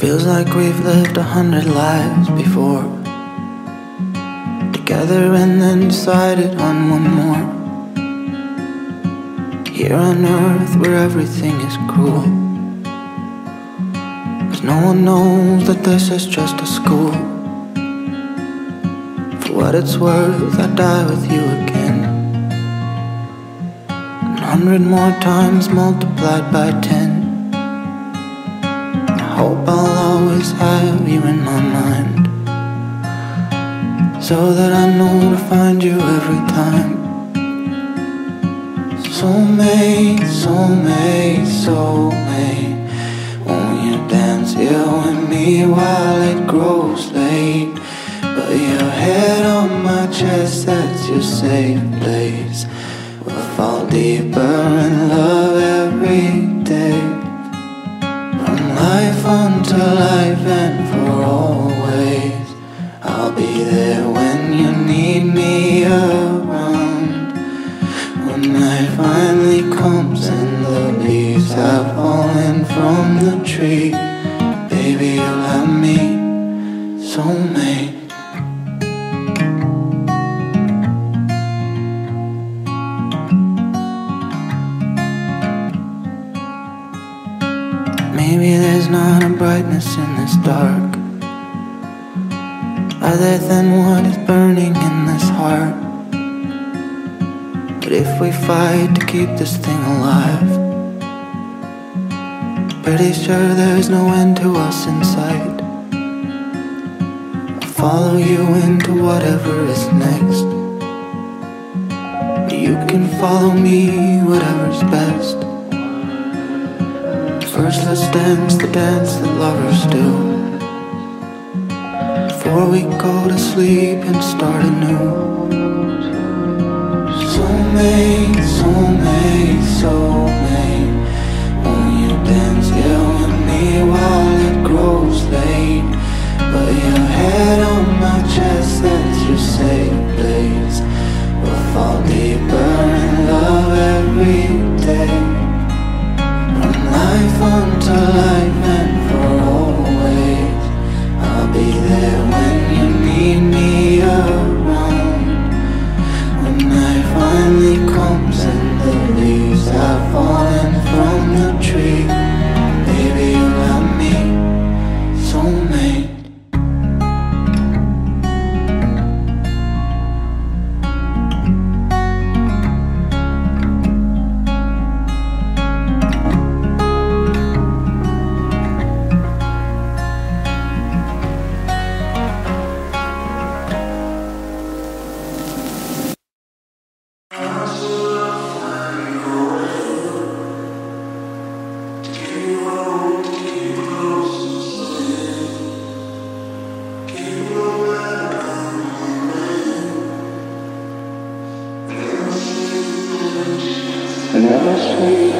Feels like we've lived a hundred lives before. Together and then decided on one more. Here on earth where everything is cruel. Cause no one knows that this is just a school. For what it's worth, I'd die with you again. A hundred more times multiplied by ten. Hope I'll always have you in my mind. So that I know to find you every time. Soulmate, soulmate, soulmate. Won't you dance here with me while it grows late? Put your head on my chest, that's your safe place. We'll fall deeper in love every day. Unto life and for always. I'll be there when you need me around. When night finally comes and the leaves have fallen from the tree, baby, you'll have me, soulmate. Maybe there's not a brightness in this dark other than what is burning in this heart. But if we fight to keep this thing alive, pretty sure there's no end to us in sight. I'll follow you into whatever is next. You can follow me, whatever's best. First, let's dance the dance that lovers do. Before we go to sleep and start anew. Soulmate, soulmate, unto life and for always. I'll be there when you need me around. When night finally comes and the leaves have fallen from the tree, Sleep.